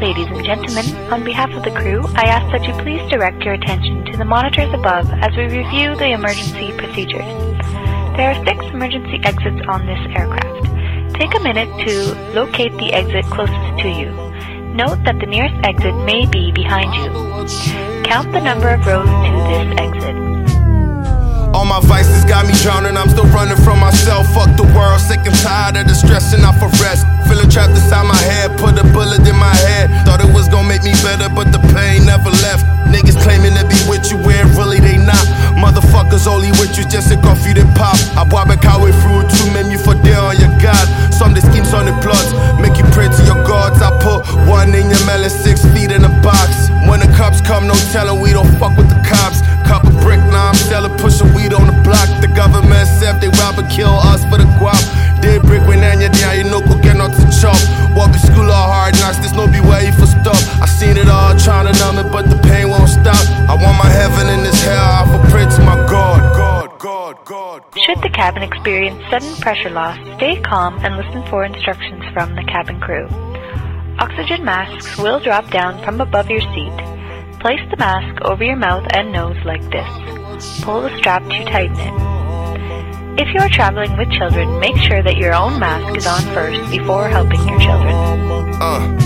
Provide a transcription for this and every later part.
Ladies and gentlemen, on behalf of the crew, I ask that you please direct your attention to the monitors above as we review the emergency procedures. There are six emergency exits on this aircraft. Take a minute to locate the exit closest to you. Note that the nearest exit may be behind you. Count the number of rows to this exit. All my vices got me drowning, I'm still running from myself. Fuck the world, sick and tired of the stress and for rest. Feeling trapped inside my head, put a bullet in my head. Thought it was gonna make me better, but the pain never left. Niggas claiming to be with you where really they not. Motherfuckers only with you just a coffee they pop. I bois back highway through two men you for there on your God. Some they scheme, some they plots. Make you pray to your gods. I put one in your melon, six feet in a box. When the cops come, no telling we don't fuck with the cops. Cup of brick, now I'm selling, pushing weed on the block. The government said they rob and kill us for the guap. They brick stop. I seen it all, trying to numb it, but the pain won't stop. I want my heaven in this hell, I my God. God, God, God, God. Should the cabin experience sudden pressure loss, stay calm and listen for instructions from the cabin crew. Oxygen masks will drop down from above your seat. Place the mask over your mouth and nose like this. Pull the strap to tighten it. If you are traveling with children, make sure that your own mask is on first before helping your children. Uh,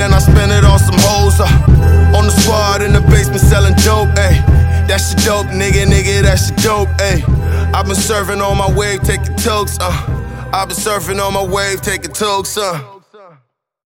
then I spend it on some hoes. Uh, on the squad in the basement selling dope, ayy. That's your dope, nigga, nigga, that's your dope, ayy. I've been surfing on my wave, taking tokes, uh. I've been surfing on my wave, taking tokes, uh.